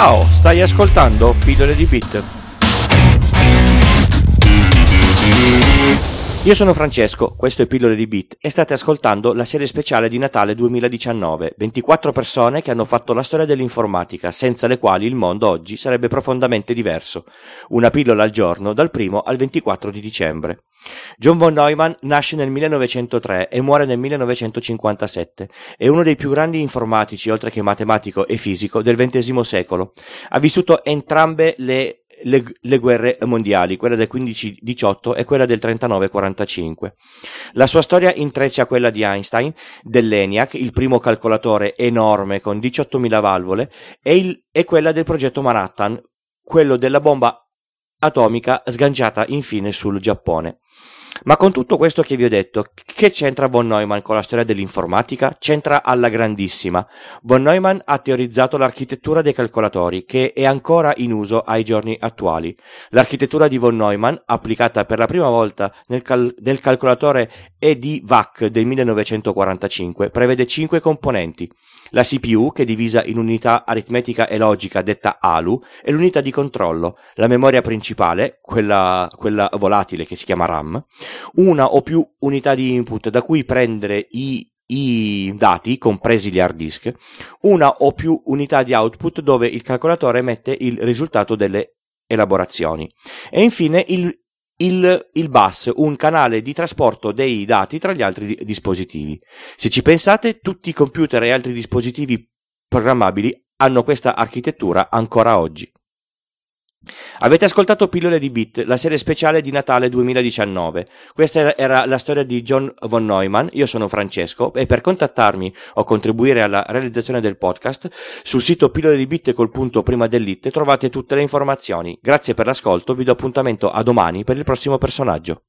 Ciao, stai ascoltando Pillole di Bit. Io sono Francesco, questo è Pillole di Beat e state ascoltando la serie speciale di Natale 2019, 24 persone che hanno fatto la storia dell'informatica, senza le quali il mondo oggi sarebbe profondamente diverso. Una pillola al giorno, dal 1 al 24 di dicembre. John von Neumann nasce nel 1903 e muore nel 1957. È uno dei più grandi informatici, oltre che matematico e fisico, del XX secolo. Ha vissuto entrambe le le, le, guerre mondiali, quella del 15-18 e quella del 39-45. La sua storia intreccia quella di Einstein, dell'ENIAC, il primo calcolatore enorme con 18.000 valvole, e, il, e quella del progetto Manhattan, quello della bomba atomica sganciata infine sul Giappone. Ma con tutto questo che vi ho detto, che c'entra von Neumann con la storia dell'informatica? C'entra alla grandissima. Von Neumann ha teorizzato l'architettura dei calcolatori, che è ancora in uso ai giorni attuali. L'architettura di von Neumann, applicata per la prima volta nel, cal- nel calcolatore EDVAC del 1945, prevede cinque componenti. La CPU, che è divisa in unità aritmetica e logica detta ALU, e l'unità di controllo, la memoria principale, quella, quella volatile che si chiama RAM, una o più unità di input da cui prendere i i dati, compresi gli hard disk, una o più unità di output dove il calcolatore mette il risultato delle elaborazioni. E infine il, il, il, bus, un canale di trasporto dei dati tra gli altri dispositivi. Se ci pensate, tutti i computer e altri dispositivi programmabili hanno questa architettura ancora oggi. Avete ascoltato Pillole di Bit, la serie speciale di Natale 2019. Questa era la storia di John von Neumann. Io sono Francesco e per contattarmi o contribuire alla realizzazione del podcast sul sito pillole di bit col punto prima dell'it trovate tutte le informazioni. Grazie per l'ascolto, vi do appuntamento a domani per il prossimo personaggio.